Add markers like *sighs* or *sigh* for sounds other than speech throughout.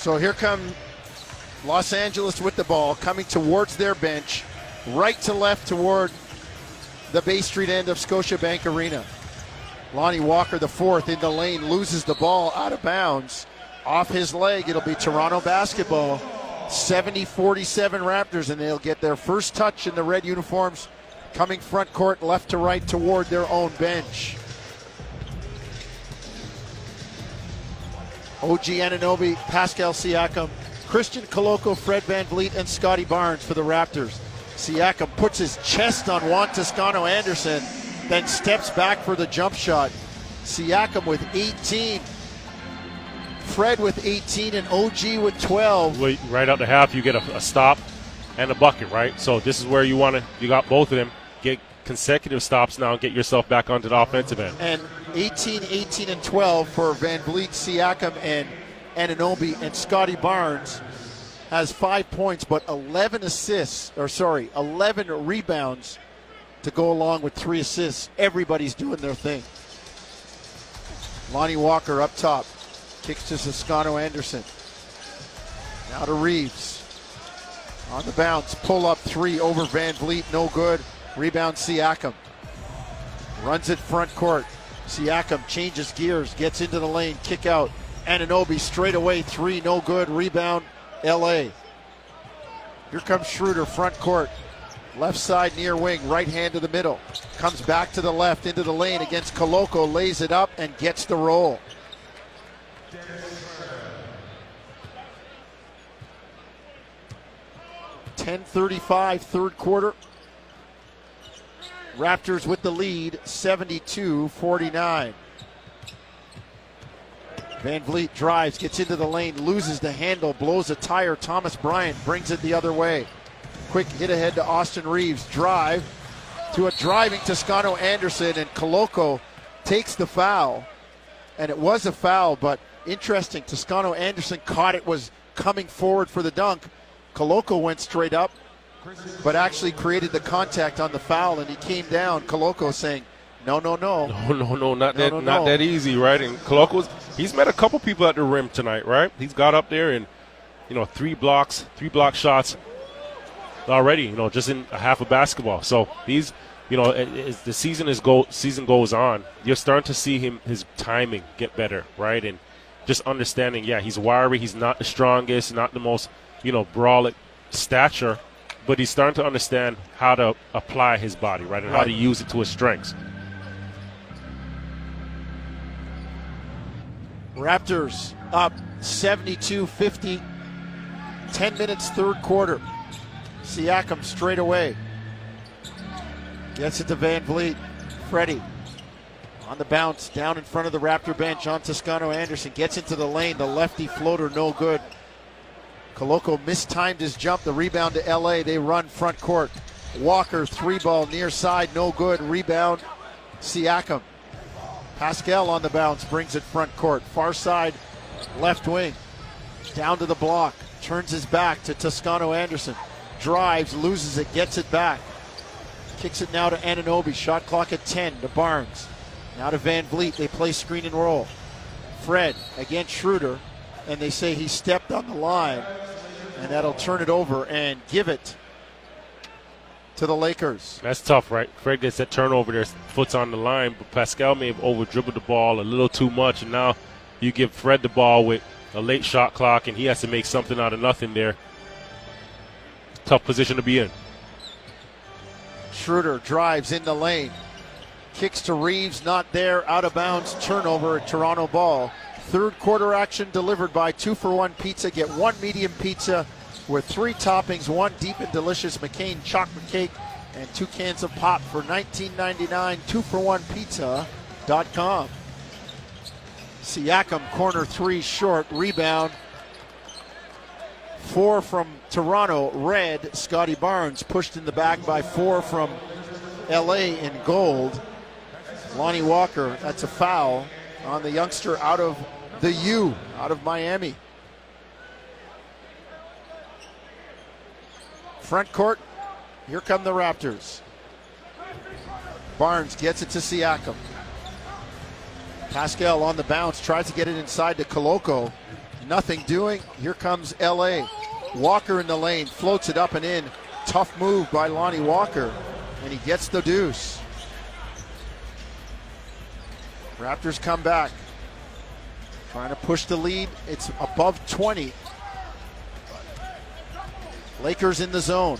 So here come Los Angeles with the ball, coming towards their bench, right to left toward the Bay Street end of Scotiabank Arena. Lonnie Walker, the fourth, in the lane, loses the ball out of bounds. Off his leg, it'll be Toronto basketball. 70 47 Raptors, and they'll get their first touch in the red uniforms coming front court, left to right toward their own bench. OG Anunoby, Pascal Siakam, Christian Koloko, Fred VanVleet, and Scotty Barnes for the Raptors. Siakam puts his chest on Juan Toscano Anderson, then steps back for the jump shot. Siakam with 18. Fred with 18 and OG with 12. Wait, Right out the half, you get a, a stop and a bucket, right? So this is where you want to. You got both of them. Consecutive stops now and get yourself back onto the offensive end. And 18, 18, and 12 for VanVleet, Siakam, and Anunoby. And Scotty Barnes has five points, but 11 assists, or sorry, 11 rebounds to go along with three assists. Everybody's doing their thing. Lonnie Walker up top. Kicks to Toscano Anderson. Now to Reaves. On the bounce. Pull up three over VanVleet. No good. Rebound Siakam. Runs it front court. Siakam changes gears. Gets into the lane. Kick out. Anunoby straight away. Three. No good. Rebound. LA. Here comes Schroeder front court. Left side near wing, right hand to the middle. Comes back to the left into the lane against Koloko, lays it up and gets the roll. Ten thirty-five, third quarter. Raptors with the lead, 72-49. VanVleet drives, gets into the lane, loses the handle, blows a tire. Thomas Bryant brings it the other way. Quick hit ahead to Austin Reaves. Drive to a driving Toscano Anderson, and Koloko takes the foul. And it was a foul, but interesting. Toscano Anderson caught it, was coming forward for the dunk. Koloko went straight up, but actually created the contact on the foul, and he came down. Koloko saying, no, no, no. *laughs* No, no, no, not No, that, no, not no. that easy, right? And Koloko's, he's met a couple people at the rim tonight, right? He's got up there and, you know, three blocks, three block shots already, you know, just in a half of basketball. So he's, you know, as the season is go season goes on, you're starting to see him his timing get better, right? And just understanding, yeah, he's wiry, he's not the strongest, not the most, you know, brolic stature, but he's starting to understand how to apply his body, right, and how to use it to his strengths. Raptors up 72 50. 10 minutes, third quarter. Siakam straight away. Gets it to VanVleet. Freddie on the bounce, down in front of the Raptor bench on Toscano Anderson. Gets into the lane. The lefty floater, no good. Koloko mistimed his jump. The rebound to LA. They run front court. Walker, three ball near side, no good. Rebound, Siakam. Pascal on the bounce brings it front court. Far side, left wing. Down to the block. Turns his back to Toscano Anderson. Drives, loses it, gets it back. Kicks it now to Anunoby. Shot clock at 10 to Barnes. Now to VanVleet. They play screen and roll. Fred against Schroeder. And they say he stepped on the line. And that'll turn it over and give it to the Lakers. That's tough, right? Fred gets that turnover there, foot's on the line, but Pascal may have over dribbled the ball a little too much, and now you give Fred the ball with a late shot clock, and he has to make something out of nothing there. Tough position to be in. Schroeder drives in the lane. Kicks to Reaves, not there, out of bounds, turnover at Toronto ball. Third quarter action delivered by two for one pizza. Get one medium pizza with three toppings, one deep and delicious McCain chocolate cake, and two cans of pop for $19.99. Two for one pizza.com. Siakam corner three short, rebound. Four from Toronto, red. Scotty Barnes pushed in the back by four from LA in gold. Lonnie Walker, that's a foul on the youngster out of the U, out of Miami. Front court, here come the Raptors. Barnes gets it to Siakam. Pascal on the bounce, tries to get it inside to Koloko. Nothing doing. Here comes LA. Walker in the lane, floats it up and in. Tough move by Lonnie Walker, and he gets the deuce. Raptors come back. Trying to push the lead. It's above 20. Lakers in the zone.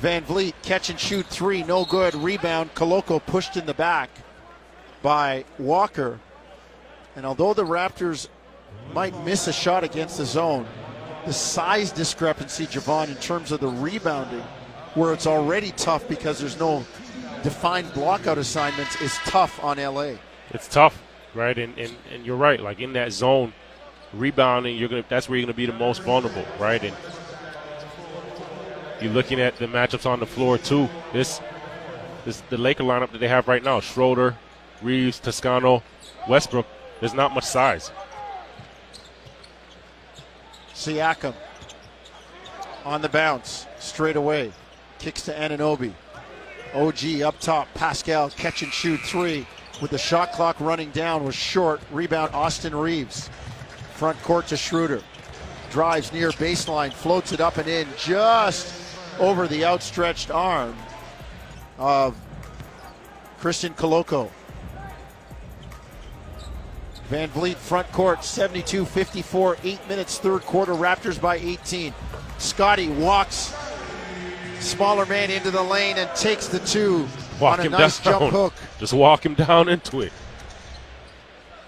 VanVleet catch and shoot three, no good. Rebound. Koloko pushed in the back by Walker. And although the Raptors might miss a shot against the zone, the size discrepancy, Javon, in terms of the rebounding, where it's already tough because there's no defined blockout assignments, is tough on LA. It's tough, right? And, and, and you're right. Like in that zone, rebounding, you're gonna that's where you're gonna be the most vulnerable, right? And you're looking at the matchups on the floor too. This this the Laker lineup that they have right now: Schroeder, Reaves, Toscano, Westbrook. There's not much size. Siakam on the bounce, straight away. Kicks to Anunoby. OG up top. Pascal catch and shoot three with the shot clock running down was short. Rebound Austin Reaves. Front court to Schroeder. Drives near baseline, floats it up and in just over the outstretched arm of Christian Koloko. VanVleet front court, 72 54, eight minutes, third quarter, Raptors by 18. Scotty walks, smaller man into the lane and takes the two Walk him nice down. jump hook. *laughs* Just walk him down into it.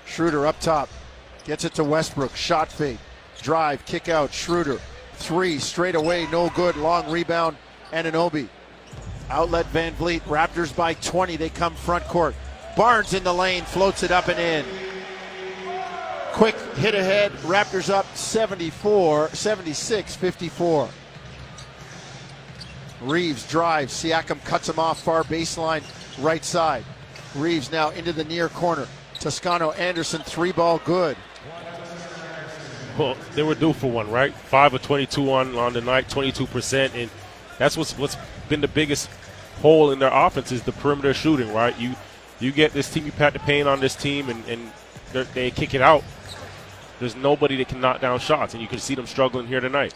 Schroeder up top, gets it to Westbrook, shot fake, drive, kick out, Schroeder, three straight away, no good, long rebound, and Anunoby. Outlet VanVleet, Raptors by 20, they come front court. Barnes in the lane, floats it up and in. Quick hit ahead, Raptors up 74, 76, 54. Reaves drives, Siakam cuts him off far baseline, right side. Reaves now into the near corner. Toscano Anderson, three ball good. Well, they were due for one, right? Five of 22 on, on the night, 22%. And that's what's what's been the biggest hole in their offense is the perimeter shooting, right? You you get this team, you pat the paint on this team, and, and they kick it out. There's nobody that can knock down shots, and you can see them struggling here tonight.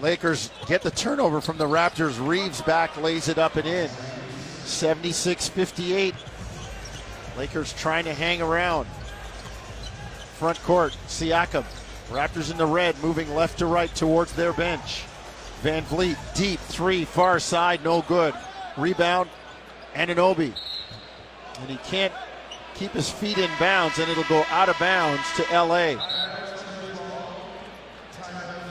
Lakers get the turnover from the Raptors. Reaves back, lays it up and in. 76 58. Lakers trying to hang around. Front court, Siakam. Raptors in the red, moving left to right towards their bench. VanVleet, deep three, far side, no good. Rebound, Anunoby. And he can't keep his feet in bounds, and it'll go out of bounds to LA.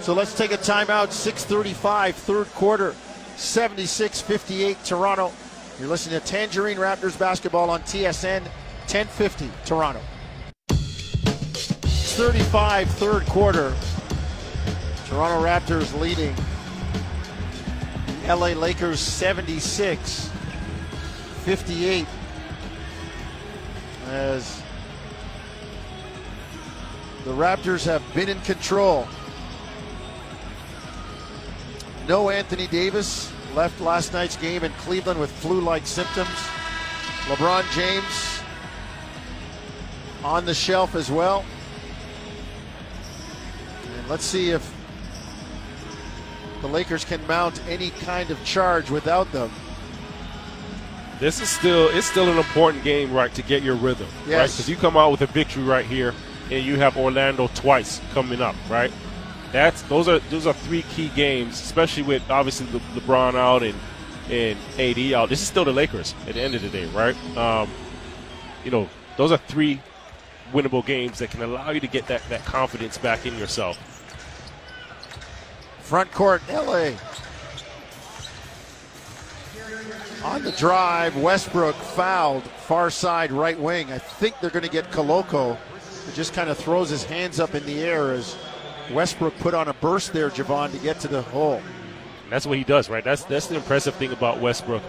So let's take a timeout. 6:35, third quarter, 76-58 Toronto. You're listening to Tangerine Raptors basketball on TSN 1050 Toronto. 35, third quarter. Toronto Raptors leading. LA Lakers 76 58 as the Raptors have been in control. No Anthony Davis left last night's game in Cleveland with flu like symptoms. LeBron James on the shelf as well. And let's see if the Lakers can mount any kind of charge without them. This is still it's still an important game, right, to get your rhythm, right? Yes. Because you come out with a victory right here, and you have Orlando twice coming up, right? That's those are those are three key games, especially with obviously Le- LeBron out and and AD out. This is still the Lakers at the end of the day, right? Um, you know, those are three winnable games that can allow you to get that that confidence back in yourself. Front court, LA. On the drive, Westbrook fouled, far side right wing. I think they're going to get Koloko. He just kind of throws his hands up in the air as Westbrook put on a burst there, Javon, to get to the hole. That's what he does, right? That's that's the impressive thing about Westbrook,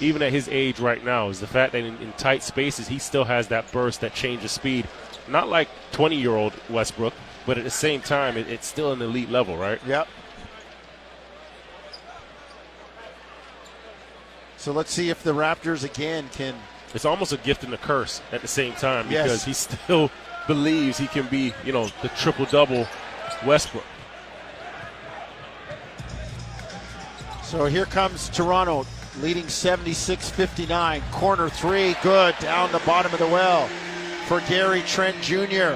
even at his age right now, is the fact that in, in tight spaces he still has that burst, that change of speed. Not like 20-year-old Westbrook, but at the same time, it, it's still an elite level, right? Yep. So let's see if the Raptors again can. It's almost a gift and a curse at the same time Yes. because he's *laughs* still believes he can be, you know, the triple double Westbrook. So here comes Toronto leading 76 59. Corner three, good. Down the bottom of the well for Gary Trent Jr.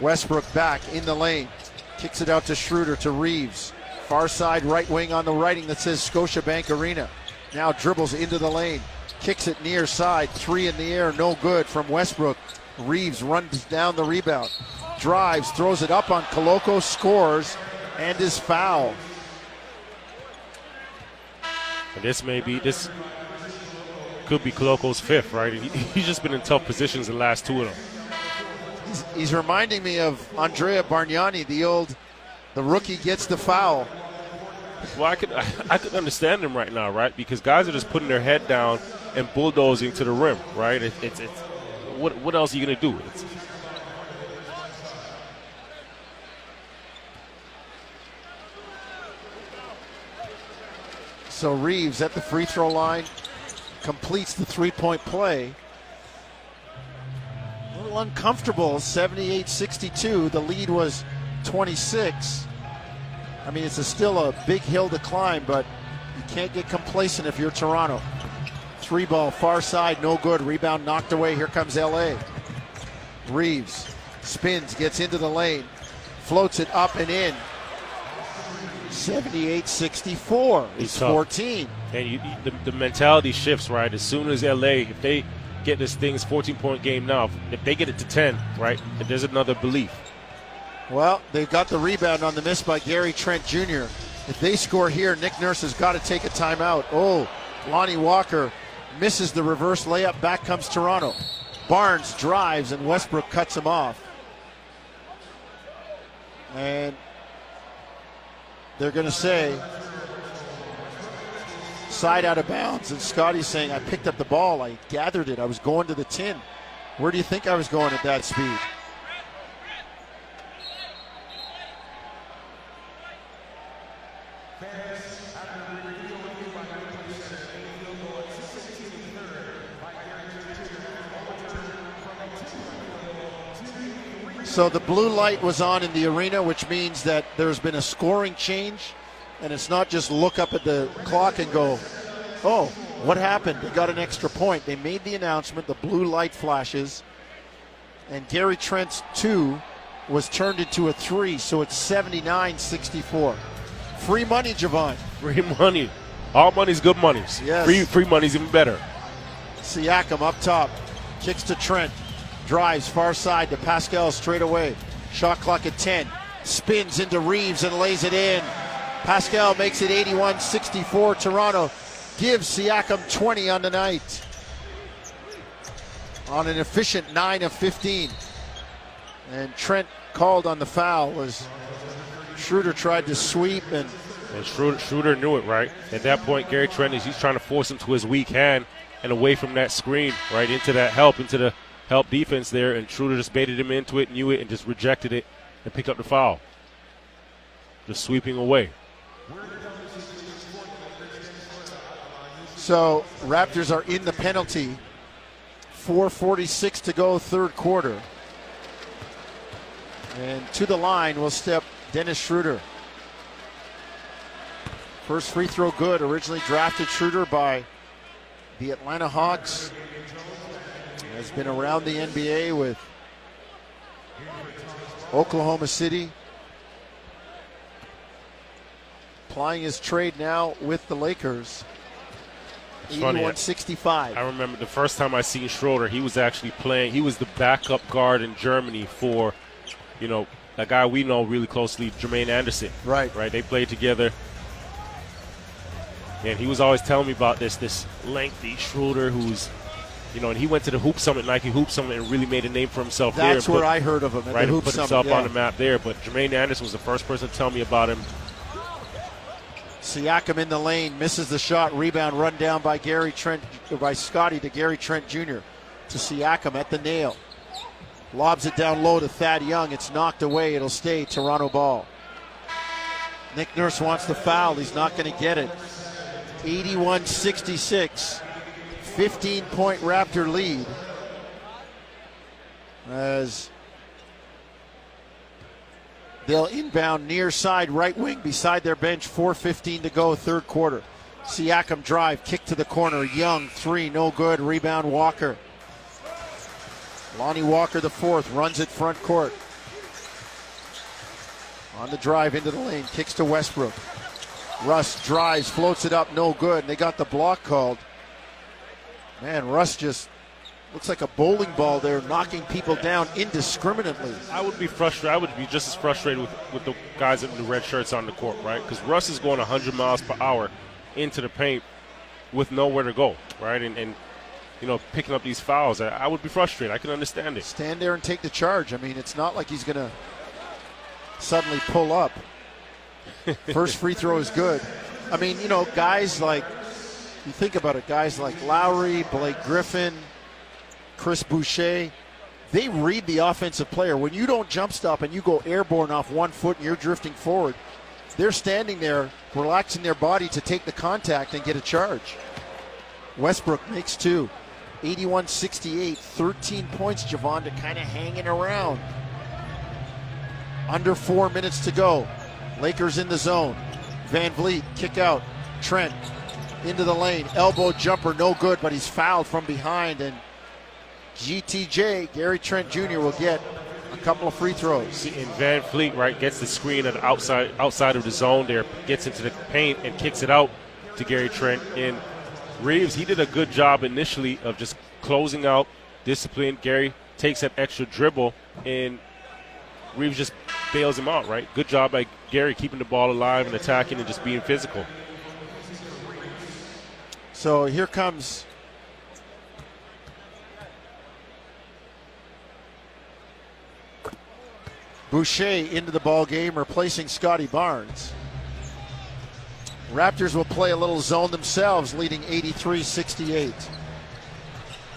Westbrook back in the lane. Kicks it out to Schroeder to Reaves. Far side right wing on the writing that says Scotiabank Arena. Now dribbles into the lane. Kicks it near side. Three in the air, no good from Westbrook. Reaves runs down the rebound. Drives, throws it up on Koloko, scores, and is foul. And this may be this could be Koloko's fifth, right? He, *laughs* he's just been in tough positions the last two of them. He's, he's reminding me of Andrea Bargnani, the old, the rookie gets the foul. Well, I could *laughs* I, I could understand him right now, right? Because guys are just putting their head down and bulldozing to the rim, right? It, it's it's what what else are you gonna do? It's, So Reaves at the free throw line completes the three point play. A little uncomfortable, 78 62. The lead was 26. I mean, it's a still a big hill to climb, but you can't get complacent if you're Toronto. Three ball, far side, no good. Rebound knocked away. Here comes LA. Reaves spins, gets into the lane, floats it up and in. 78 64. He's tough. 14. and you, the, the mentality shifts, right? As soon as LA, if they get this thing's 14 point game now, if they get it to 10, right, there's another belief. Well, they've got the rebound on the miss by Gary Trent Jr. If they score here, Nick Nurse has got to take a timeout. Oh, Lonnie Walker misses the reverse layup. Back comes Toronto. Barnes drives and Westbrook cuts him off. And they're going to say side out of bounds. And Scotty's saying, I picked up the ball. I gathered it. I was going to the tin. Where do you think I was going at that speed? So the blue light was on in the arena, which means that there's been a scoring change, and it's not just look up at the clock and go, "Oh, what happened? They got an extra point." They made the announcement. The blue light flashes, and Gary Trent's two was turned into a three, so it's 79-64. Free money, Javon. Free money. All money's good money. Yes. Free, free money's even better. Siakam up top, kicks to Trent, drives far side to Pascal straight away. Shot clock at 10, spins into Reaves and lays it in. Pascal makes it 81 64. Toronto gives Siakam 20 on the night. On an efficient 9 of 15. And Trent called on the foul as Schroeder tried to sweep and And Schroeder, Schroeder knew it, right? At that point, Gary Trent is he's trying to force him to his weak hand and away from that screen, right into that help, into the help defense there. And Schroeder just baited him into it, knew it, and just rejected it and picked up the foul. Just sweeping away. So Raptors are in the penalty. 446 to go, third quarter. And to the line will step Dennis Schroeder. First free throw good. Originally drafted Schroeder by the Atlanta Hawks. Has been around the NBA with Oklahoma City. Plying his trade now with the Lakers. funny, 81 65. I remember the first time I seen Schroeder, he was actually playing. He was the backup guard in Germany for, you know, a guy we know really closely, Jermaine Anderson. Right. Right. They played together. And he was always telling me about this this lengthy Schroeder who's, you know, and he went to the Hoop Summit, Nike Hoop Summit, and really made a name for himself there. That's where put- I heard of him at right, the Hoop put Summit. himself yeah. on the map there. But Jermaine Anderson was the first person to tell me about him. Siakam in the lane misses the shot. Rebound run down by Gary Trent by Scotty to Gary Trent Jr. to Siakam at the nail. Lobs it down low to Thad Young. It's knocked away. It'll stay Toronto ball. Nick Nurse wants the foul. He's not going to get it. 81 66. 15 point Raptor lead as they'll inbound near side right wing beside their bench. 4.15 to go, third quarter. Siakam drive, kick to the corner. Young, three, no good. Rebound, Walker. Lonnie Walker, the fourth, runs it front court. On the drive into the lane, kicks to Westbrook. Russ drives, floats it up, no good. And they got the block called. Man, Russ just looks like a bowling ball there, knocking people down indiscriminately. I would be frustrated. I would be just as frustrated with, with the guys in the red shirts on the court, right? Because Russ is going 100 miles per hour into the paint with nowhere to go, right? And, and you know, picking up these fouls. I, I, would be frustrated. I can understand it. Stand there and take the charge. I mean, it's not like he's going to suddenly pull up. *laughs* First free throw is good. I mean, you know, guys like, you think about it, guys like Lowry, Blake Griffin, Chris Boucher, they read the offensive player. When you don't jump stop and you go airborne off one foot and you're drifting forward, they're standing there relaxing their body to take the contact and get a charge. Westbrook makes two. 81 68, 13 points, Javonda kind of hanging around. Under four minutes to go. Lakers in the zone. Van Vleet, kick out. Trent into the lane. Elbow jumper, no good, but he's fouled from behind. And GTJ, Gary Trent Jr., will get a couple of free throws. And Van Vleet, right, gets the screen at the outside outside of the zone there, gets into the paint and kicks it out to Gary Trent. And Reaves, he did a good job initially of just closing out, discipline. Gary takes that extra dribble, and Reaves just bails him out, right? Good job by Gary keeping the ball alive and attacking and just being physical. So here comes Boucher into the ball game, replacing Scotty Barnes. Raptors will play a little zone themselves, leading 83 68.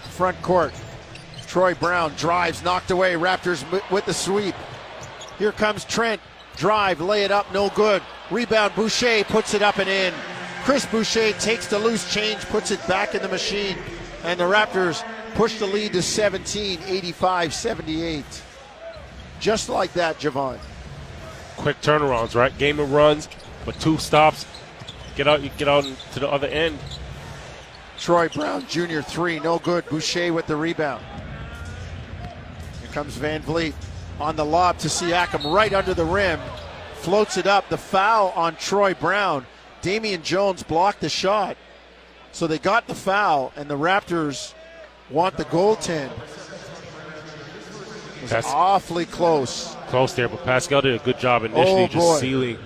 Front court. Troy Brown drives, knocked away. Raptors with the sweep. Here comes Trent. Drive, lay it up, no good. Rebound, Boucher puts it up and in. Chris Boucher takes the loose change, puts it back in the machine, and the Raptors push the lead to 17, 85 78. Just like that, Javon. Quick turnarounds, right? Game of runs, but two stops. Get out, you get out to the other end. Troy Brown Jr. three, no good. Boucher with the rebound. Here comes Van Vleet on the lob to Siakam right under the rim. Floats it up. The foul on Troy Brown. Damian Jones blocked the shot. So they got the foul, and the Raptors want the goaltend. It was That's awfully close. Close there, but Pascal did a good job initially oh, just sealing.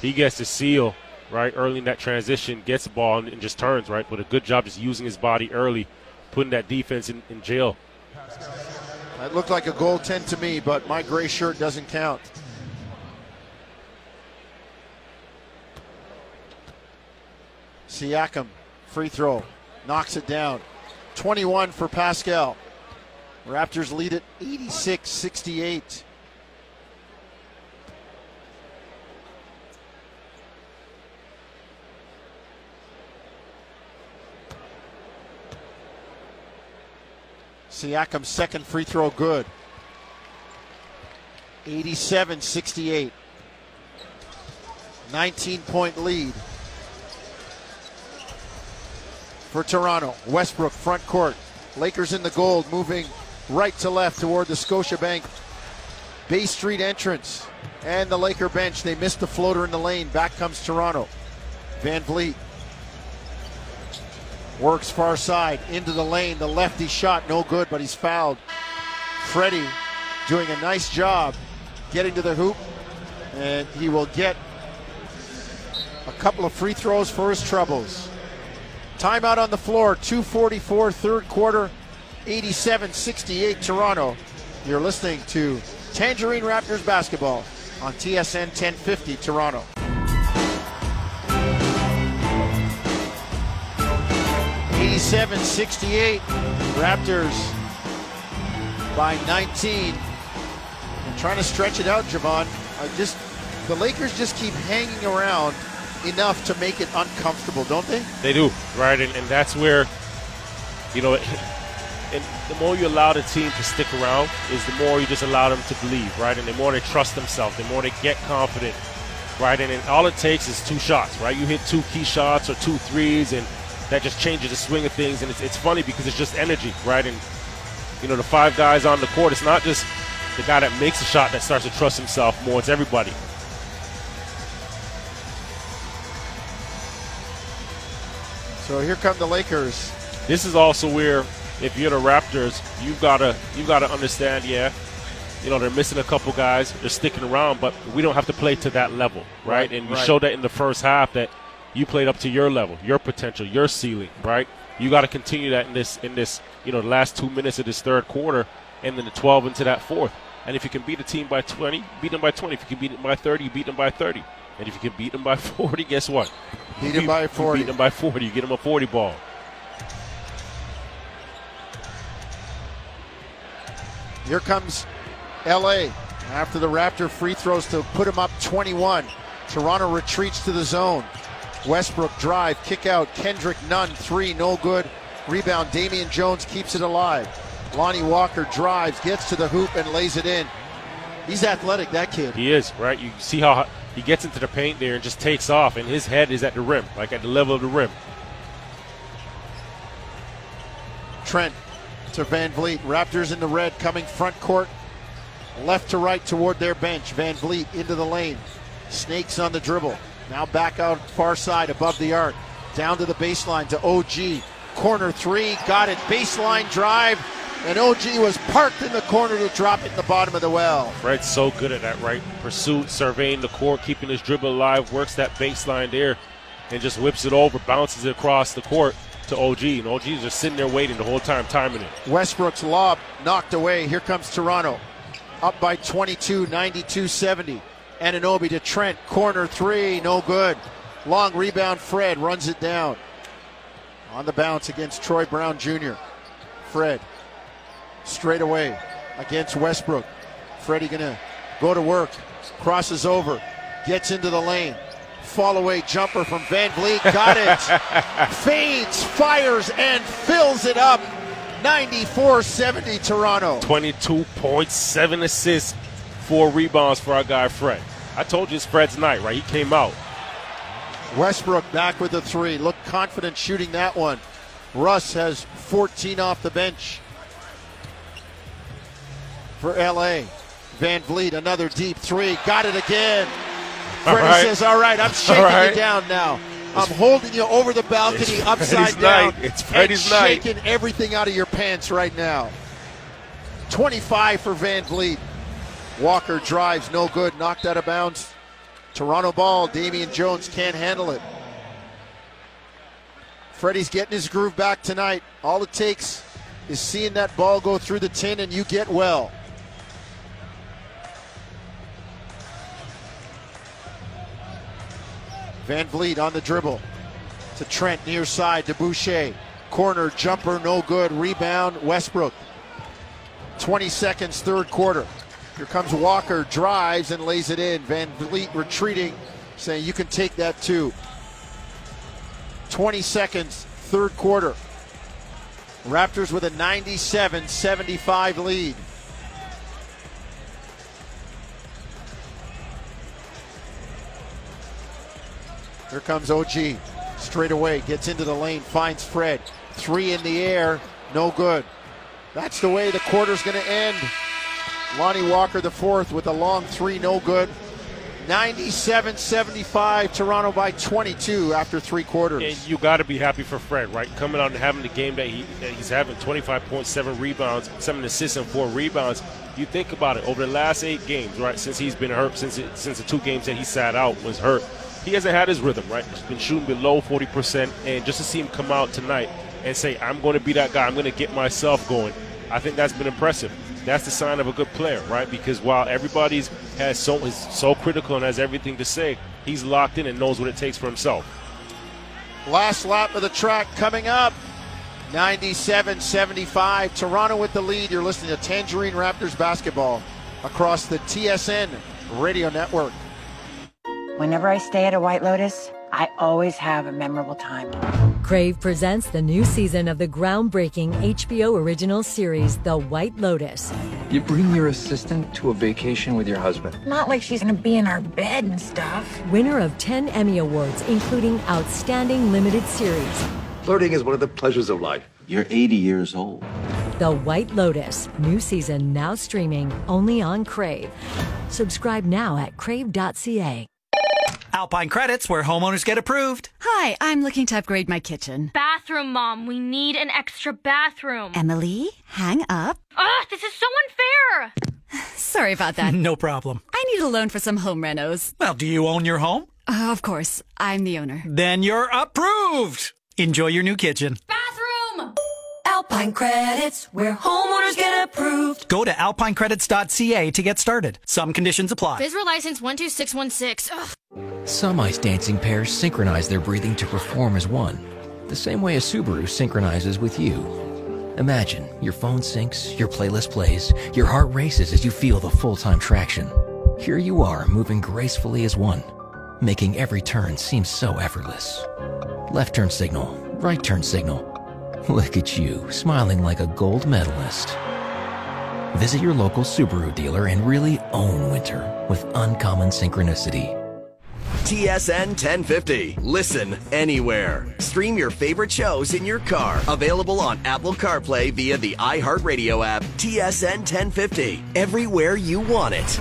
He gets to seal right early in that transition, gets the ball and just turns right. But a good job just using his body early, putting that defense in, in jail. That looked like a goaltend to me, but my gray shirt doesn't count. Siakam, free throw, knocks it down. 21 for Pascal. Raptors lead it 86 68. Siakam's second free throw good. 87 68. 19 point lead for Toronto. Westbrook front court. Lakers in the gold, moving right to left toward the Scotiabank Bay Street entrance. And the Laker bench, they missed the floater in the lane. Back comes Toronto. Van Vleet works far side into the lane. The lefty shot, no good, but he's fouled. Freddie doing a nice job getting to the hoop, and he will get a couple of free throws for his troubles. Timeout on the floor, 244, third quarter, 87 68 Toronto. You're listening to Tangerine Raptors basketball on TSN 1050 Toronto. 87 68. Raptors by 19. And trying to stretch it out, Javon. I just the Lakers just keep hanging around enough to make it uncomfortable, don't they? They do, right? And, and that's where you know, *laughs* and the more you allow the team to stick around, is the more you just allow them to believe, right? And the more they trust themselves, the more they get confident, right? And, and all it takes is two shots, right? You hit two key shots or two threes, and that just changes the swing of things. And it's, it's funny because it's just energy, right? And you know, the five guys on the court, it's not just the guy that makes a shot that starts to trust himself more. It's everybody. So here come the Lakers. This is also where, if you're the Raptors, you've got to you've got to understand. Yeah, you know they're missing a couple guys. They're sticking around, but we don't have to play to that level, right? Right, and we right. showed that in the first half that you played up to your level, your potential, your ceiling, right? You got to continue that in this in this you know the last two minutes of this third quarter, and then the 12 into that fourth. And if you can beat a team by 20, beat them by 20. If you can beat them by 30, you beat them by 30. And if you can beat them by *laughs* 40, guess what? Beat them by 40. beat them by 40. You get them a 40 ball. Here comes LA after the Raptor free throws to put him up 21. Toronto retreats to the zone. Westbrook drive, kick out. Kendrick Nunn, three, no good. Rebound, Damian Jones keeps it alive. Lonnie Walker drives, gets to the hoop, and lays it in. He's athletic, that kid. He is, right? You see how he gets into the paint there and just takes off, and his head is at the rim, like at the level of the rim. Trent to VanVleet. Raptors in the red coming front court, left to right toward their bench. VanVleet into the lane. Snakes on the dribble. Now back out far side above the arc. Down to the baseline to OG. Corner three. Got it. Baseline drive. And OG was parked in the corner to drop it in the bottom of the well. Fred's so good at that, right? Pursuit, surveying the court, keeping his dribble alive, works that baseline there, and just whips it over, bounces it across the court to OG. And OG is just sitting there waiting the whole time, timing it. Westbrook's lob knocked away. Here comes Toronto. Up by 22, 92 70. Anunoby to Trent. Corner three, no good. Long rebound, Fred runs it down. On the bounce against Troy Brown Jr. Fred straight away against Westbrook. Freddie gonna go to work. Crosses over. Gets into the lane. Fall away jumper from VanVleet. Got it. *laughs* Fades, fires, and fills it up. 94 70 Toronto. 22.7 assists, four rebounds for our guy Fred. I told you it's Fred's night, right? He came out. Westbrook back with the three. Look confident shooting that one. Russ has 14 off the bench for LA. VanVleet, another deep three. Got it again. All Freddie right. says, All right, I'm shaking right. you down now. I'm holding you over the balcony It's upside down. night. It's Freddie's and night. shaking everything out of your pants right now. 25 for VanVleet. Walker drives, no good, knocked out of bounds. Toronto ball. Damian Jones can't handle it. Freddie's getting his groove back tonight. All it takes is seeing that ball go through the tin and you get well. VanVleet on the dribble to Trent near side to Boucher. Corner jumper, no good. Rebound, Westbrook. 20 seconds, third quarter. Here comes Walker, drives and lays it in. Van Vliet retreating, saying, You can take that too. 20 seconds, third quarter. Raptors with a 97 75 lead. Here comes OG. Straight away, gets into the lane, finds Fred. Three in the air, no good. That's the way the quarter's going to end. Lonnie Walker, the fourth, with a long three, no good. 97 75, Toronto by 22 after three quarters. And you got to be happy for Fred, right? Coming out and having the game that, he, that he's having 25.7 rebounds, seven assists, and four rebounds. You think about it over the last eight games, right? Since he's been hurt, since it, since the two games that he sat out was hurt, he hasn't had his rhythm, right? He's been shooting below 40%, and just to see him come out tonight and say, "I'm going to be that guy. I'm going to get myself going," I think that's been impressive. That's the sign of a good player, right? Because while everybody's has so is so critical and has everything to say, he's locked in and knows what it takes for himself. Last lap of the track coming up. 97 75. Toronto with the lead. You're listening to Tangerine Raptors basketball across the TSN radio network. Whenever I stay at a White Lotus, I always have a memorable time. Crave presents the new season of the groundbreaking HBO original series, The White Lotus. You bring your assistant to a vacation with your husband. Not like she's gonna be in our bed and stuff. Winner of 10 Emmy Awards, including Outstanding Limited Series. Flirting is one of the pleasures of life. You're 80 years old. The White Lotus, new season now streaming only on Crave. Subscribe now at crave.ca. Alpine Credits, where homeowners get approved. Hi, I'm looking to upgrade my kitchen. Bathroom, Mom. We need an extra bathroom. Emily, hang up. Ugh, this is so unfair. *sighs* Sorry about that. *laughs* no problem. I need a loan for some home renos. Well, do you own your home? Uh, of course, I'm the owner. Then you're approved. Enjoy your new kitchen. Bathroom! Alpine Credits, where homeowners get approved. Go to alpinecredits.ca to get started. Some conditions apply. FSRA license 12616. Ugh. Some ice dancing pairs synchronize their breathing to perform as one, the same way a Subaru synchronizes with you. Imagine your phone syncs, your playlist plays, your heart races as you feel the full time traction. Here you are, moving gracefully as one, making every turn seem so effortless. Left turn signal, right turn signal. *laughs* Look at you, smiling like a gold medalist. Visit your local Subaru dealer and really own winter with uncommon synchronicity. TSN 1050. Listen anywhere. Stream your favorite shows in your car. Available on Apple CarPlay via the iHeartRadio app. TSN 1050. Everywhere you want it.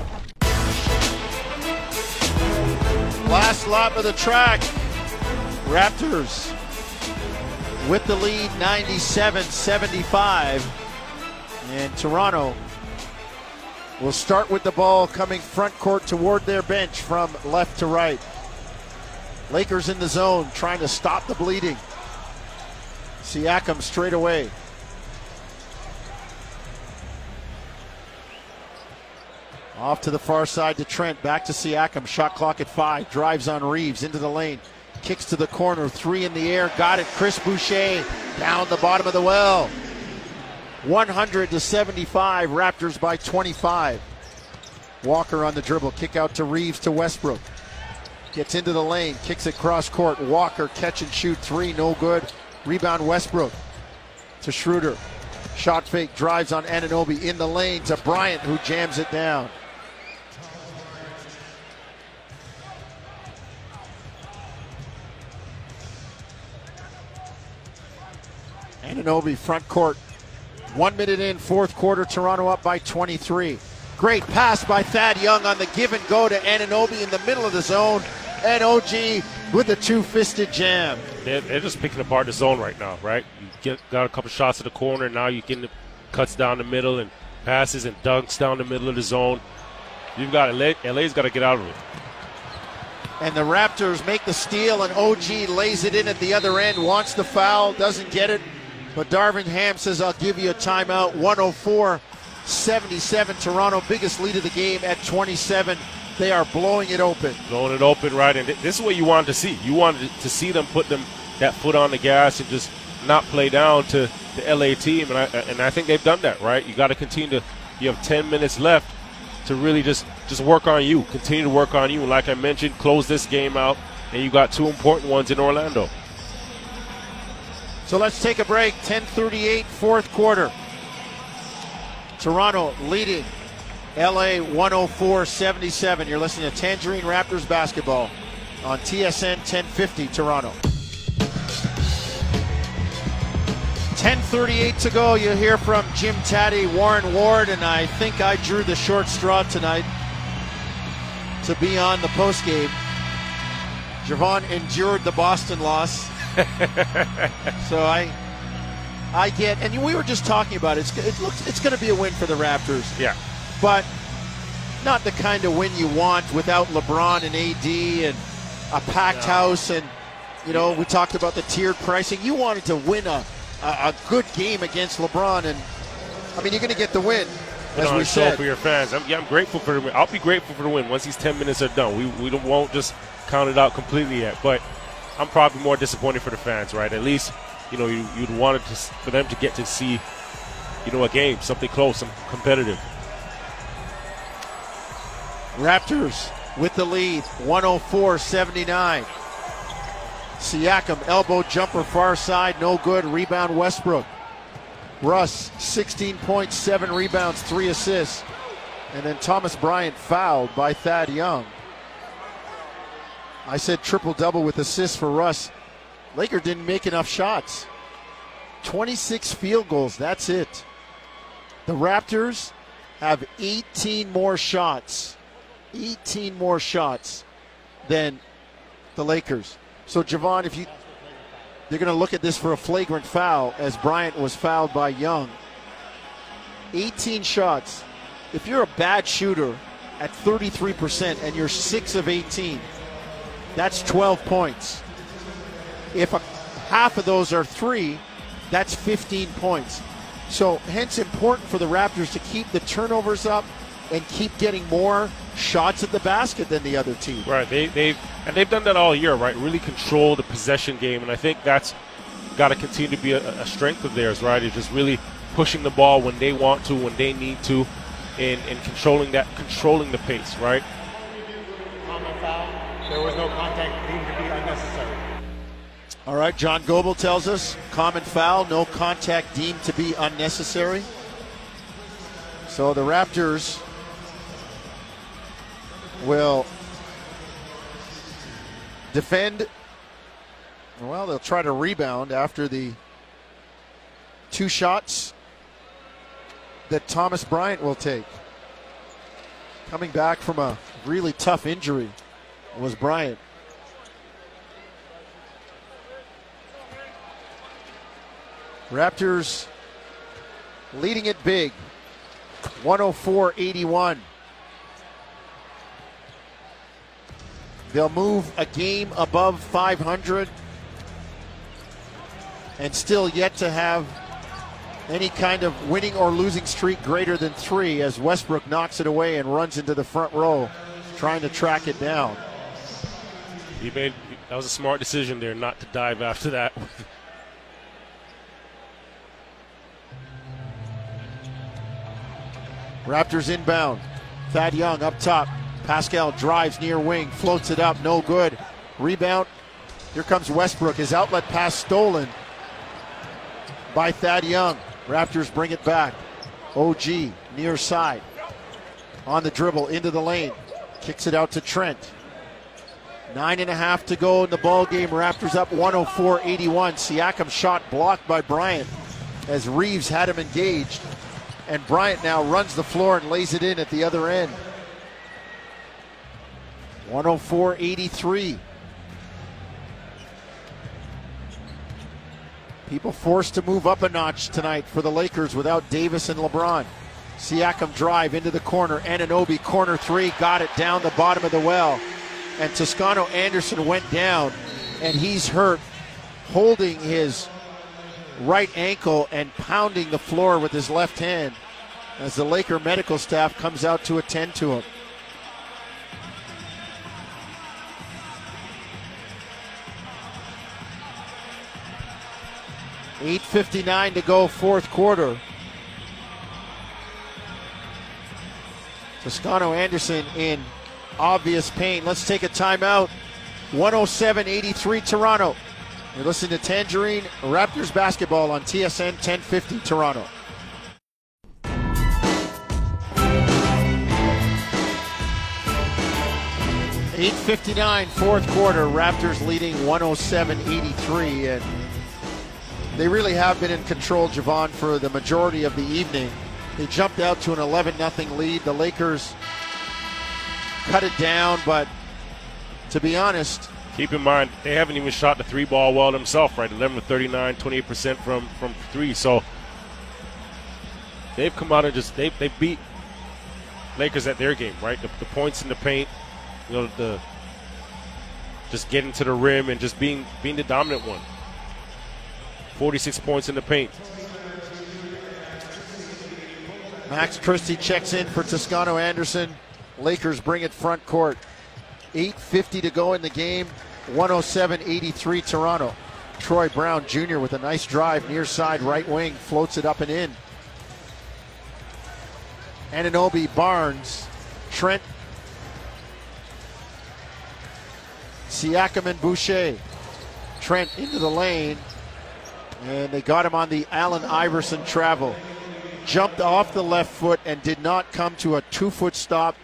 Last lap of the track. Raptors with the lead 97 75. And Toronto will start with the ball coming front court toward their bench from left to right. Lakers in the zone trying to stop the bleeding. Siakam straight away. Off to the far side to Trent. Back to Siakam. Shot clock at five. Drives on Reaves into the lane. Kicks to the corner. Three in the air. Got it. Chris Boucher down the bottom of the well. 100 to 75. Raptors by 25. Walker on the dribble. Kick out to Reaves to Westbrook. Gets into the lane. Kicks it cross court. Walker catch and shoot three. No good. Rebound Westbrook to Schroeder. Shot fake. Drives on Anunoby in the lane to Bryant who jams it down. Anunoby front court. One minute in, fourth quarter, Toronto up by 23. Great pass by Thad Young on the give and go to Anunoby in the middle of the zone. And OG with a two fisted jam. They're, they're, just picking apart the zone right now, right? You get got a couple shots to the corner, now you getting the cuts down the middle and passes and dunks down the middle of the zone. You've got LA, LA's got to get out of it. And the Raptors make the steal, and OG lays it in at the other end, wants the foul, doesn't get it. But Darvin Ham says, I'll give you a timeout. 104 77. Toronto, biggest lead of the game at 27. They are blowing it open. Blowing it open, right? And this is what you wanted to see. You wanted to see them put them that foot on the gas and just not play down to the LA team. And I, and I think they've done that, right? You got to continue to, you have 10 minutes left to really just, just work on you, continue to work on you. And like I mentioned, close this game out. And you got two important ones in Orlando. So let's take a break. 10:38, fourth quarter. Toronto leading LA 104-77. You're listening to Tangerine Raptors basketball on TSN 1050 Toronto. 10:38 to go. You hear from Jim Taddy, Warren Ward, and I think I drew the short straw tonight to be on the postgame. Javon endured the Boston loss. *laughs* so I, I get, and we were just talking about it. It's, it looks, it's going to be a win for the Raptors. Yeah, but not the kind of win you want without LeBron and AD and a packed no. house. And you know, we talked about the tiered pricing. You wanted to win a, a, a good game against LeBron, and I mean, you're going to get the win. Put as we said. for your fans. I'm, yeah, I'm grateful for the win. I'll be grateful for the win once these 10 minutes are done. We we won't just count it out completely yet, but I'm probably more disappointed for the fans, right? At least, you know, you, would want to, for them to get to see, you know, a game, something close, some competitive. Raptors with the lead, 104 79. Siakam, elbow jumper far side, no good. Rebound Westbrook. Russ, 16 points, 7 rebounds, 3 assists. And then Thomas Bryant fouled by Thad Young. I said triple double with assists for Russ. Laker didn't make enough shots. 26 field goals, that's it. The Raptors have 18 more shots. 18 more shots than the Lakers. So Javon, if you they're going to look at this for a flagrant foul as Bryant was fouled by Young. 18 shots. If you're a bad shooter at 33% and you're 6 of 18, that's 12 points. If a, half of those are 3, that's 15 points. So hence important for the Raptors to keep the turnovers up and keep getting more shots at the basket than the other team. Right. They they've and they've done that all year, right? Really control the possession game, and I think that's got to continue to be a, a, strength of theirs, right? Is just really pushing the ball when they want to, when they need to, and, and controlling that, controlling the pace, right? There was no contact deemed to be unnecessary. All right, John Goble tells us common foul, no contact deemed to be unnecessary. So the Raptors will defend. Well, they'll try to rebound after the two shots that Thomas Bryant will take. Coming back from a really tough injury was Bryant. Raptors leading it big 104 81. They'll move a game above 500 and still yet to have any kind of winning or losing streak greater than three as Westbrook knocks it away and runs into the front row trying to track it down. He made that was a smart decision there not to dive after that. *laughs* Raptors inbound. Thad Young up top. Pascal drives near wing, floats it up, no good. Rebound. Here comes Westbrook. His outlet pass stolen by Thad Young. Raptors bring it back. OG near side. On the dribble into the lane. Kicks it out to Trent. Nine and a half to go in the ball game. Raptors up 104 81. Siakam shot blocked by Bryant as Reaves had him engaged. And Bryant now runs the floor and lays it in at the other end. 104 83. People forced to move up a notch tonight for the Lakers without Davis and LeBron. Siakam drive into the corner. Anunoby corner three, got it down the bottom of the well. And Toscano Anderson went down, and he's hurt, holding his right ankle and pounding the floor with his left hand as the Laker medical staff comes out to attend to him. Eight fifty-nine to go, fourth quarter. Toscano Anderson in obvious pain. Let's take a timeout. 107 83 Toronto. You're listening to Tangerine Raptors basketball on TSN 1050 Toronto. Eight fifty nine, fourth quarter. Raptors leading 107-83, and they really have been in control, Javon, for the majority of the evening. They jumped out to an 11 0 lead. The Lakers cut it down, but to be honest, keep in mind they haven't even shot the three ball well themselves, right? 11 to 39, 28 percent from from three. So they've come out and just they they beat Lakers at their game, right? The, the points in the paint, you know, the just getting to the rim and just being being the dominant one. 46 points in the paint. Max Christie checks in for Toscano Anderson. Lakers bring it front court. 8.50 to go in the game. 107 83 Toronto. Troy Brown Jr. with a nice drive near side right wing, floats it up and in. Anunoby Barnes, Trent, Siakam and Boucher. Trent into the lane, and they got him on the Allen Iverson travel. Jumped off the left foot and did not come to a two foot stop.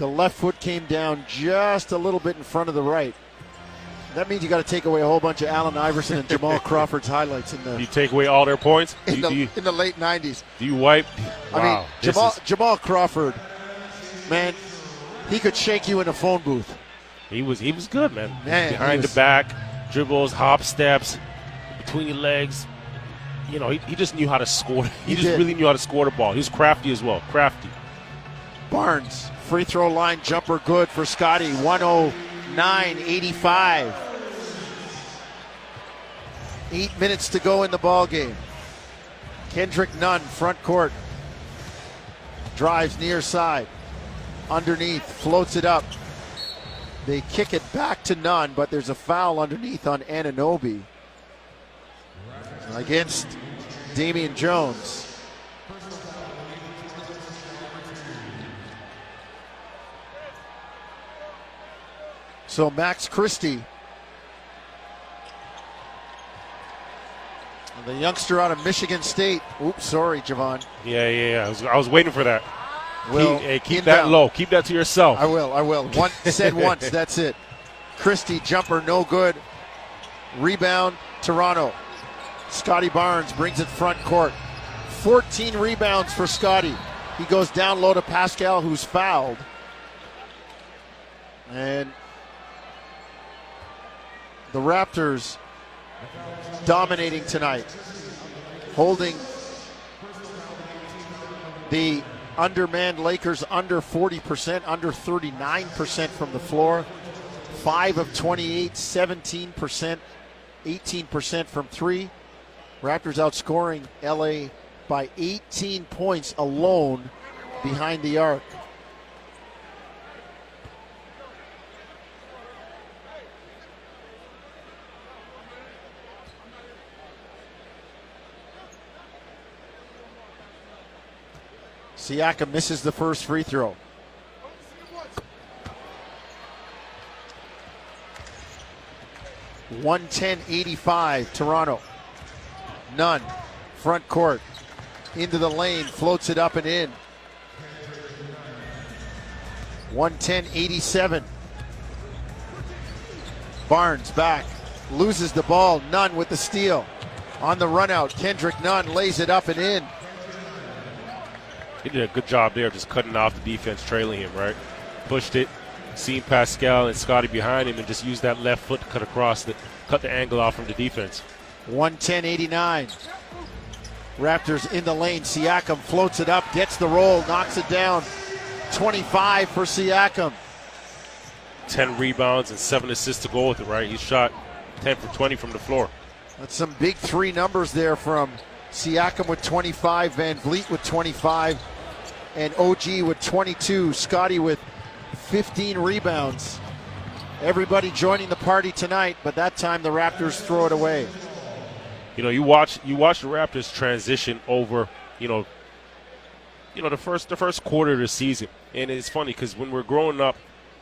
The left foot came down just a little bit in front of the right. That means you got to take away a whole bunch of Allen Iverson and Jamal *laughs* Crawford's highlights in the You take away all their points. *laughs* in do, the, you, in the late '90s. do you wipe? I Wow, mean, Jamal, is- Jamal Crawford, man, he could shake you in a phone booth. He was he was good, man. Man, Behind was- the back, dribbles, hop steps, between your legs. You know, he, he just knew how to score. *laughs* He, He just did. really knew how to score the ball. He was crafty as well. Crafty. Barnes, free throw line jumper good for Scotty, 109 85. Eight minutes to go in the ball game. Kendrick Nunn, front court. Drives near side. Underneath, floats it up. They kick it back to Nunn, but there's a foul underneath on Anunoby against Damian Jones. So Max Christie, the youngster out of Michigan State. Oops, sorry, Javon. Yeah, yeah, yeah. I was, I was waiting for that. Will keep, hey, keep that low. Keep that to yourself. I will. I will. One *laughs* said once. That's it. Christie jumper, no good. Rebound, Toronto. Scotty Barnes brings it front court. 14 rebounds for Scotty. He goes down low to Pascal, who's fouled. And the Raptors dominating tonight, holding the undermanned Lakers under 40%, under 39% from the floor. 5 of 28, 17%, 18% from 3. Raptors outscoring LA by 18 points alone behind the arc. Siakam misses the first free throw. One ten eighty five Toronto. Nunn. Front court. Into the lane. Floats it up and in. 110 87. Barnes back. Loses the ball. Nunn with the steal. On the run out. Kendrick Nunn lays it up and in. He did a good job there, just cutting off the defense, trailing him, right? Pushed it, seen Pascal and Scotty behind him, and just used that left foot to cut across, the, cut the angle off from the defense. 110 89. Raptors in the lane. Siakam floats it up, gets the roll, knocks it down. 25 for Siakam. 10 rebounds and 7 assists to go with it, right? He shot 10 for 20 from the floor. That's some big three numbers there from Siakam with 25, VanVleet with 25, and OG with 22. Scotty with 15 rebounds. Everybody joining the party tonight, but that time the Raptors throw it away. You know, you watch you watch the Raptors transition over, you know, you know the first the first quarter of the season, and it's funny because when we're growing up,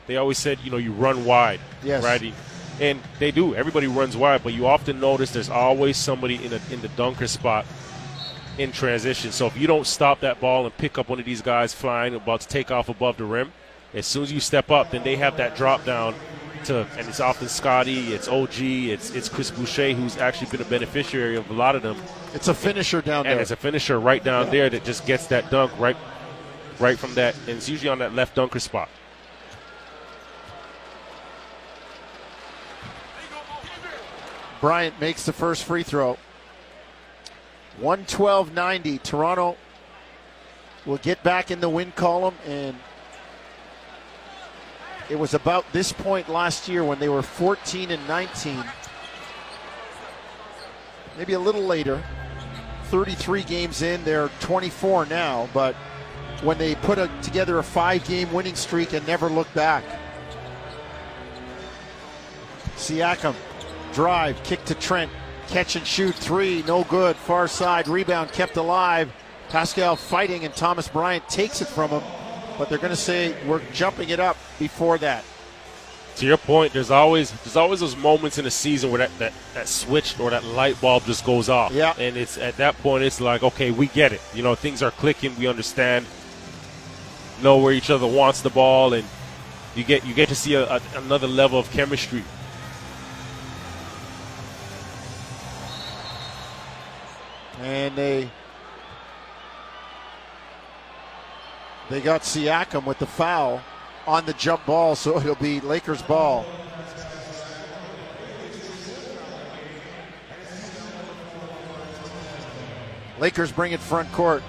they always said you know you run wide, Yes. right? And they do. Everybody runs wide, but you often notice there's always somebody in a, in the dunker spot in transition. So if you don't stop that ball and pick up one of these guys flying about to take off above the rim, as soon as you step up, then they have that drop down to, and it's often Scotty, it's OG, it's it's Chris Boucher who's actually been a beneficiary of a lot of them. It's a finisher down And there. it's a finisher right down Yeah. there that just gets that dunk right, right from that, and it's usually on that left dunker spot. Bryant makes the first free throw. 112 90. Toronto will get back in the win column, and it was about this point last year when they were 14 and 19. Maybe a little later. 33 games in, they're 24 now, but when they put a, together a five game winning streak and never looked back. Siakam, drive, kick to Trent, catch and shoot three, no good. Far side, rebound kept alive. Pascal fighting, and Thomas Bryant takes it from him, but they're going to say we're jumping it up before that. to your point, there's always there's always those moments in the season where that, that, that switch or that light bulb just goes off. Yeah. And it's at that point it's like, okay, we get it. You know, things are clicking, we understand, know where each other wants the ball and you get you get to see a, a, another level of chemistry. And they they got Siakam with the foul on the jump ball, so *laughs* it'll be Lakers ball. Lakers bring it front court.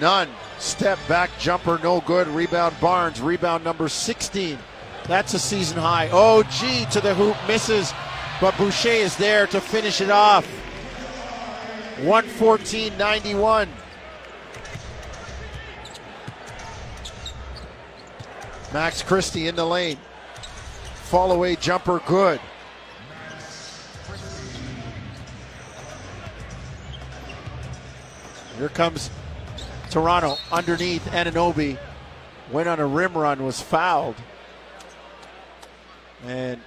Nunn. Step back jumper, no good. Rebound Barnes. Rebound number 16. That's a season high. Gee, to the hoop, misses. But Boucher is there to finish it off. 114 91. Max Christie in the lane. Fall away jumper, good. Here comes Toronto underneath Anunoby. Went on a rim run, was fouled. And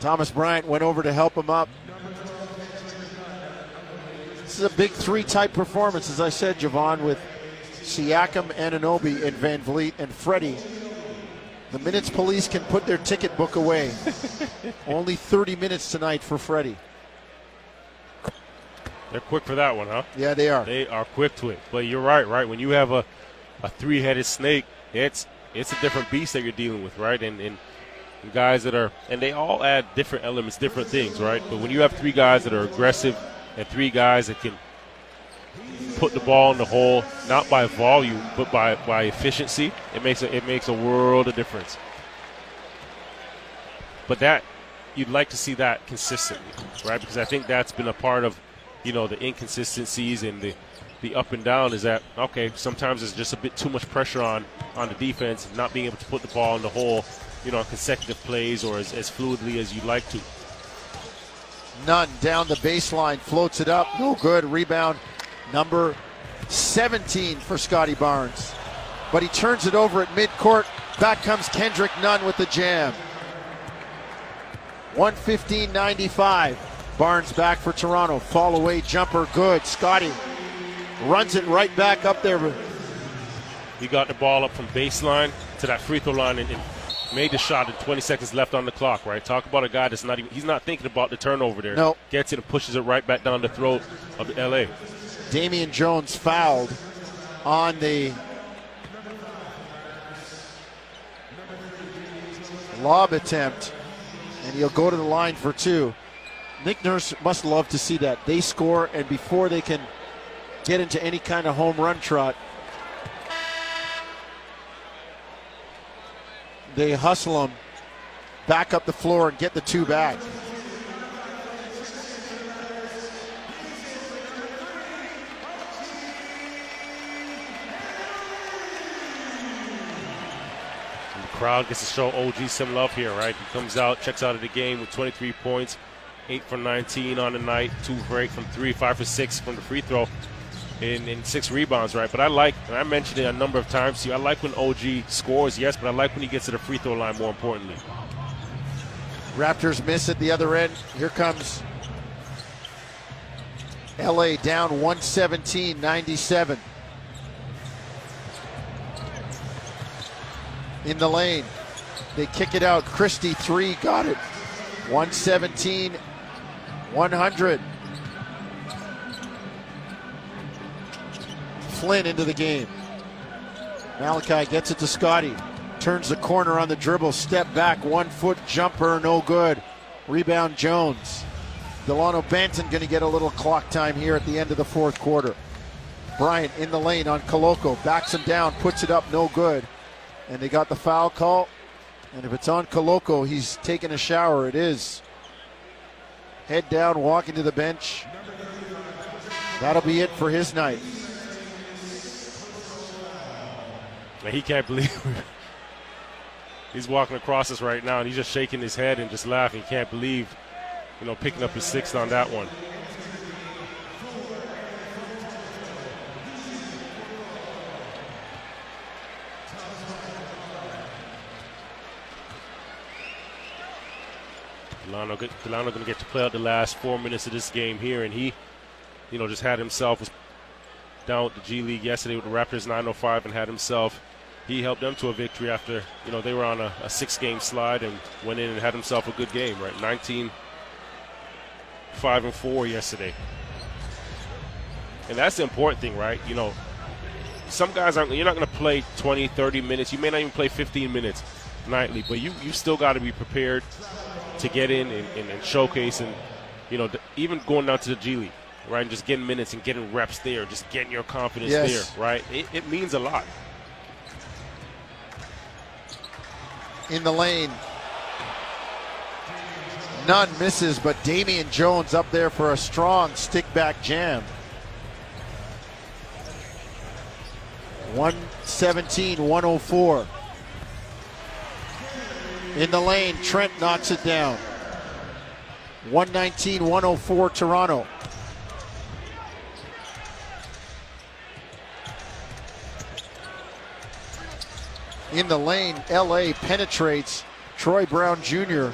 Thomas Bryant went over to help him up. This is a big three type performance, as I said, Javon, with Siakam, Anunoby, and VanVleet and Freddie. The minutes police can put their ticket book away. *laughs* Only 30 minutes tonight for Freddie. They're quick for that one, huh? Yeah, they are. They are quick to it. But you're right, right? When you have a, a three headed snake, it's it's a different beast that you're dealing with, right? And, and guys that are and they all add different elements, different things, right? But when you have three guys that are aggressive and three guys that can put the ball in the hole, not by volume, but by, by efficiency, it makes a, it makes a world of difference. But that you'd like to see that consistently, right? Because I think that's been a part of, you know, the inconsistencies and the the up and down is that okay, sometimes it's just a bit too much pressure on on the defense, not being able to put the ball in the hole, you know, on consecutive plays or as, as fluidly as you'd like to. Nunn down the baseline, floats it up, no good. Rebound number 17 for Scotty Barnes. But he turns it over at midcourt. Back comes Kendrick Nunn with the jam. 115 95. Barnes back for Toronto. Fall away jumper, good. Scotty runs it right back up there. He got the ball up from baseline to that free throw line and, and made the shot with 20 seconds left on the clock, right? Talk about a guy that's not even, he's not thinking about the turnover there. No. Gets it and pushes it right back down the throat of LA. Damian Jones fouled on the lob attempt, and he'll go to the line for two. Nick Nurse must love to see that. They score, and before they can get into any kind of home run trot, they hustle them back up the floor and get the two back. The crowd gets to show OG some love here, right? He comes out, checks out of the game with 23 points, 8 for 19 on the night, 2 for 8 from 3, 5 for 6 from the free throw, and 6 rebounds, right? But I like, and I mentioned it a number of times to you, I like when OG scores, yes, but I like when he gets to the free throw line more importantly. Raptors miss at the other end. Here comes LA down 117 97. In the lane. They kick it out. Christie, three, got it. 117 100. Flynn into the game. Malachi gets it to Scotty. Turns the corner on the dribble, step back, one foot jumper, no good. Rebound Jones. Delano Banton going to get a little clock time here at the end of the fourth quarter. Bryant in the lane on Koloko, backs him down, puts it up, no good. And they got the foul call. And if it's on Koloko, he's taking a shower. It is. Head down, walking to the bench. That'll be it for his night. He can't believe *laughs* he's walking across us right now, and he's just shaking his head and just laughing. He can't believe, you know, picking up his sixth on that one. Delano, Delano going to get to play out the last four minutes of this game here, and he, you know, just had himself was down with the G League yesterday with the Raptors 905 and had himself he helped them to a victory after you know they were on a, a six-game slide and went in and had himself a good game. Right, 19, five and four yesterday, and that's the important thing, right? You know, some guys aren't. You're not going to play 20, 30 minutes. You may not even play 15 minutes nightly, but you you still got to be prepared to get in and, and, and showcase and you know even going down to the G League, right? And just getting minutes and getting reps there, just getting your confidence Yes. there, right? It, it means a lot. In the lane. Nunn misses, but Damian Jones up there for a strong stick back jam. 117, 104. In the lane, Trent knocks it down. 119, 104, Toronto. In the lane. LA penetrates. Troy Brown Jr.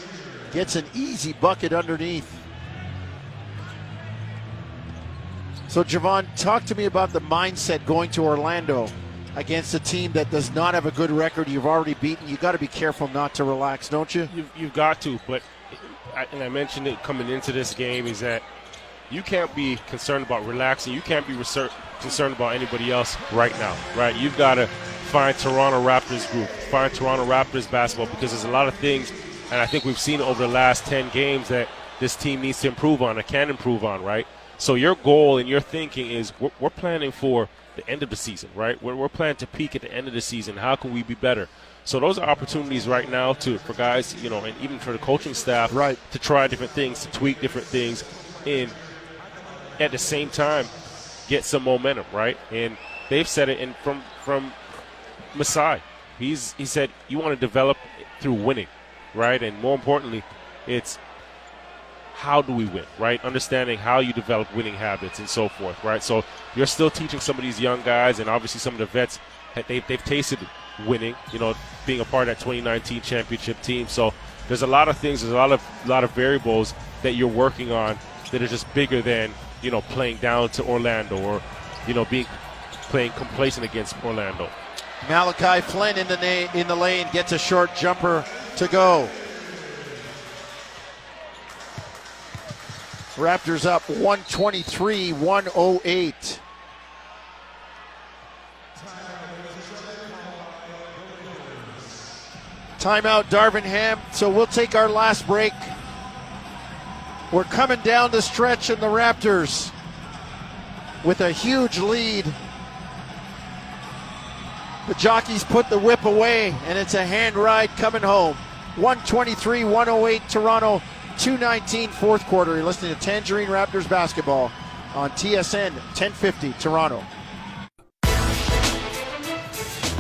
gets an easy bucket underneath. So, Javon, talk to me about the mindset going to Orlando against a team that does not have a good record. You've already beaten. You've got to be careful not to relax, don't you? You've, you've got to, but I, and I mentioned it coming into this game is that you can't be concerned about relaxing. You can't be concerned about anybody else right now, right? You've got to find Toronto Raptors group, find Toronto Raptors basketball because there's a lot of things, and I think we've seen over the last 10 games that this team needs to improve on and can improve on, right? So your goal and your thinking is we're, we're planning for the end of the season, right? We're, we're planning to peak at the end of the season. How can we be better? So those are opportunities right now to for guys, you know, and even for the coaching staff, right, to try different things, to tweak different things, and at the same time get some momentum, right? And they've said it, and from from Masai, he's he said you want to develop through winning, right? And more importantly, it's how do we win, right? Understanding how you develop winning habits and so forth, right? So you're still teaching some of these young guys, and obviously some of the vets, they've, they've tasted winning, you know, being a part of that 2019 championship team. So there's a lot of things, there's a lot of lot of variables that you're working on that are just bigger than you know playing down to Orlando or you know being playing complacent against Orlando. Malachi Flynn in the na- in the lane gets a short jumper to go. Raptors up 123 108. Timeout, Darvin Ham. So we'll take our last break. We're coming down the stretch in the Raptors with a huge lead. The jockeys put the whip away, and it's a hand ride coming home. 123 108 Toronto, 219 fourth quarter. You're listening to Tangerine Raptors basketball on TSN 1050 Toronto.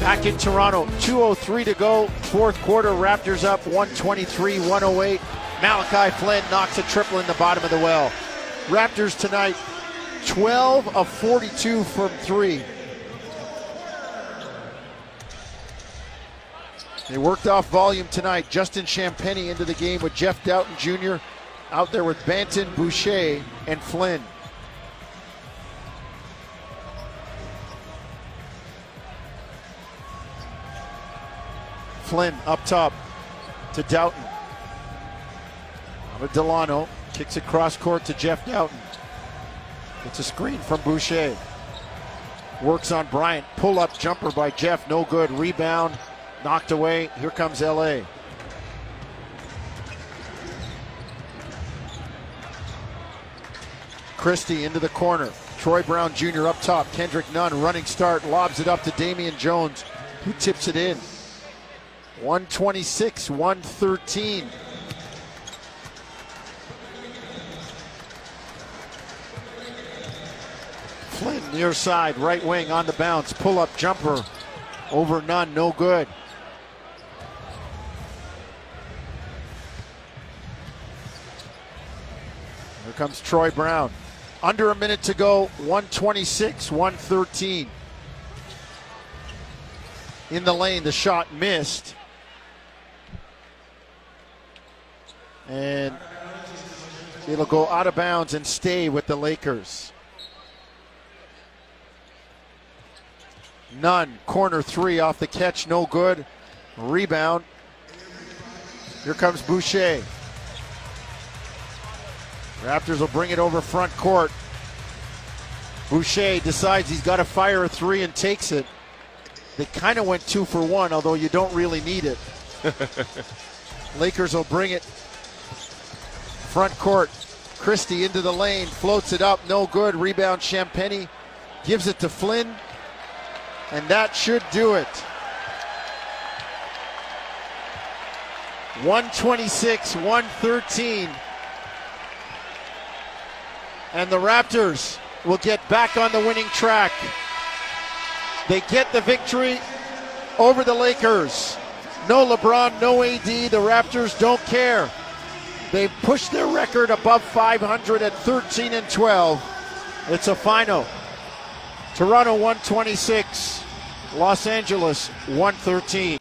Back in Toronto, 2.03 to go. Fourth quarter, Raptors up 123 108. Malachi Flynn knocks a triple in the bottom of the well. Raptors tonight, 12 of 42 from three. They worked off volume tonight. Justin Champagnie into the game with Jeff Dowtin Jr. out there with Banton, Boucher, and Flynn. Flynn up top to Dowtin. Delano. Kicks it cross court to Jeff Dowtin. It's a screen from Boucher. Works on Bryant. Pull up jumper by Jeff. No good. Rebound. Knocked away. Here comes LA. Christie into the corner. Troy Brown Jr. up top. Kendrick Nunn running start. Lobs it up to Damian Jones, who tips it in. 126, 113. Flynn near side, right wing on the bounce. Pull up jumper over Nunn, no good. Comes Troy Brown. Under a minute to go, 126, 113. In the lane, the shot missed. And it'll go out of bounds and stay with the Lakers. Nunn. Corner three off the catch, no good. Rebound. Here comes Boucher. Raptors will bring it over front court. Boucher decides he's got to fire a three and takes it. They kind of went two for one, although you don't really need it. *laughs* Lakers will bring it front court. Christie into the lane, floats it up, no good. Rebound Champagnie gives it to Flynn, and that should do it. 126, 113. And the Raptors will get back on the winning track. They get the victory over the Lakers. No LeBron, no AD. The Raptors don't care. They've pushed their record above 500 at 13 and 12. It's a final. Toronto 126, Los Angeles 113.